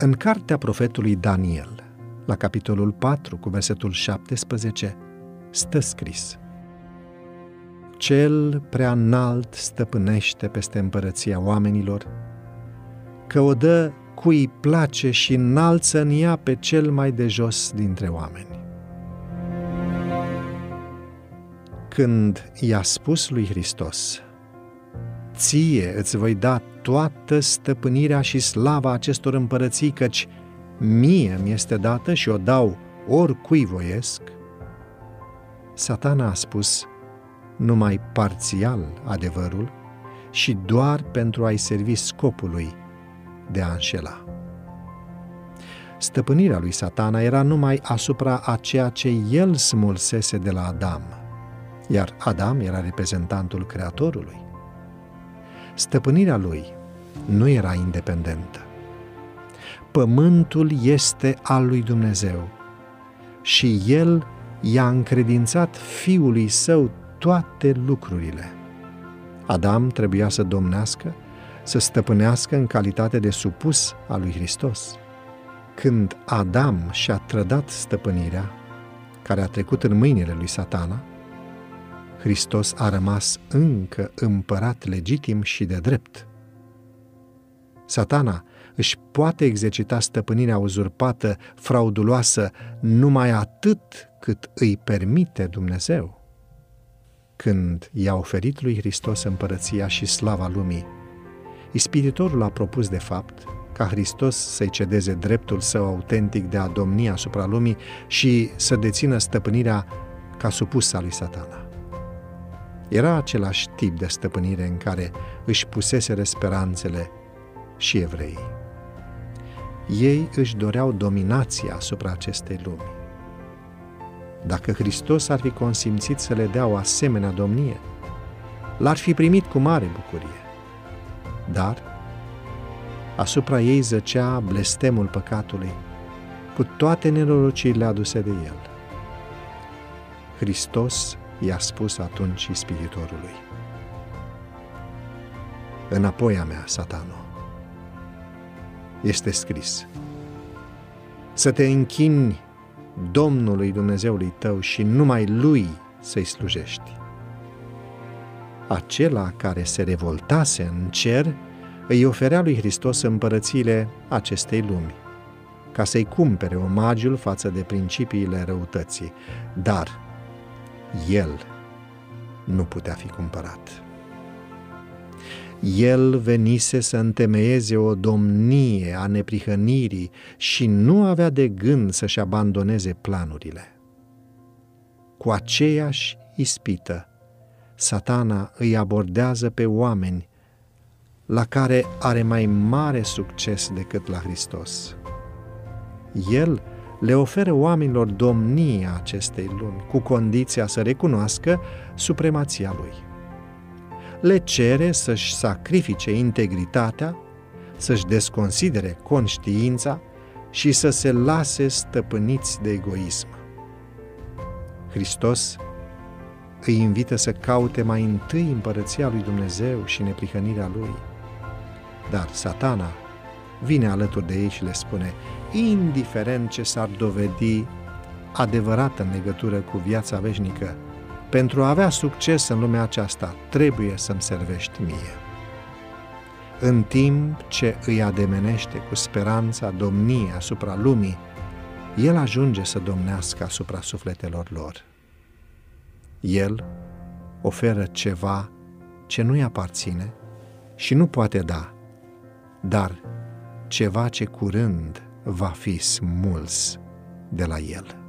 În cartea profetului Daniel, la capitolul 4, cu versetul 17, stă scris Cel prea înalt stăpânește peste împărăția oamenilor, că o dă cui place și înalță în ea pe cel mai de jos dintre oameni. Când i-a spus lui Hristos, Ție îți voi da toată stăpânirea și slava acestor împărății, căci mie mi este dată și o dau oricui voiesc, satana a spus numai parțial adevărul și doar pentru a-i servi scopului de a înșela. Stăpânirea lui satana era numai asupra a ceea ce el smulsese de la Adam, iar Adam era reprezentantul Creatorului. Stăpânirea lui nu era independentă. Pământul este al lui Dumnezeu și el i-a încredințat fiului său toate lucrurile. Adam trebuia să domnească, să stăpânească în calitate de supus al lui Hristos. Când Adam și-a trădat stăpânirea, care a trecut în mâinile lui satana, Hristos a rămas încă împărat legitim și de drept. Satana își poate exercita stăpânirea uzurpată, frauduloasă, numai atât cât îi permite Dumnezeu. Când i-a oferit lui Hristos împărăția și slava lumii, Ispiritorul a propus de fapt ca Hristos să-i cedeze dreptul său autentic de a domni asupra lumii și să dețină stăpânirea ca supus al lui satana. Era același tip de stăpânire în care își pusese speranțele și evreii. Ei își doreau dominația asupra acestei lumi. Dacă Hristos ar fi consimțit să le dea o asemenea domnie, l-ar fi primit cu mare bucurie. Dar asupra ei zăcea blestemul păcatului, cu toate nenorocirile aduse de el. Hristos i-a spus atunci spiritorului. Înapoi a mea, satano. Este scris. Să te închini Domnului Dumnezeului tău și numai Lui să-i slujești. Acela care se revoltase în cer îi oferea lui Hristos împărățiile acestei lumi, ca să-i cumpere omagiul față de principiile răutății, dar el nu putea fi cumpărat. El venise să întemeieze o domnie a neprihănirii și nu avea de gând să-și abandoneze planurile. Cu aceeași ispită, satana îi abordează pe oameni la care are mai mare succes decât la Hristos. El le oferă oamenilor domnia acestei lumi, cu condiția să recunoască supremația lui. Le cere să-și sacrifice integritatea, să-și desconsidere conștiința și să se lase stăpâniți de egoism. Hristos îi invită să caute mai întâi împărăția lui Dumnezeu și neprihănirea lui. Dar satana vine alături de ei și le spune, indiferent ce s-ar dovedi adevărat în legătură cu viața veșnică, pentru a avea succes în lumea aceasta, trebuie să-mi servești mie. În timp ce îi ademenește cu speranța domniei asupra lumii, el ajunge să domnească asupra sufletelor lor. El oferă ceva ce nu-i aparține și nu poate da, dar ceva ce curând va fi smuls de la el.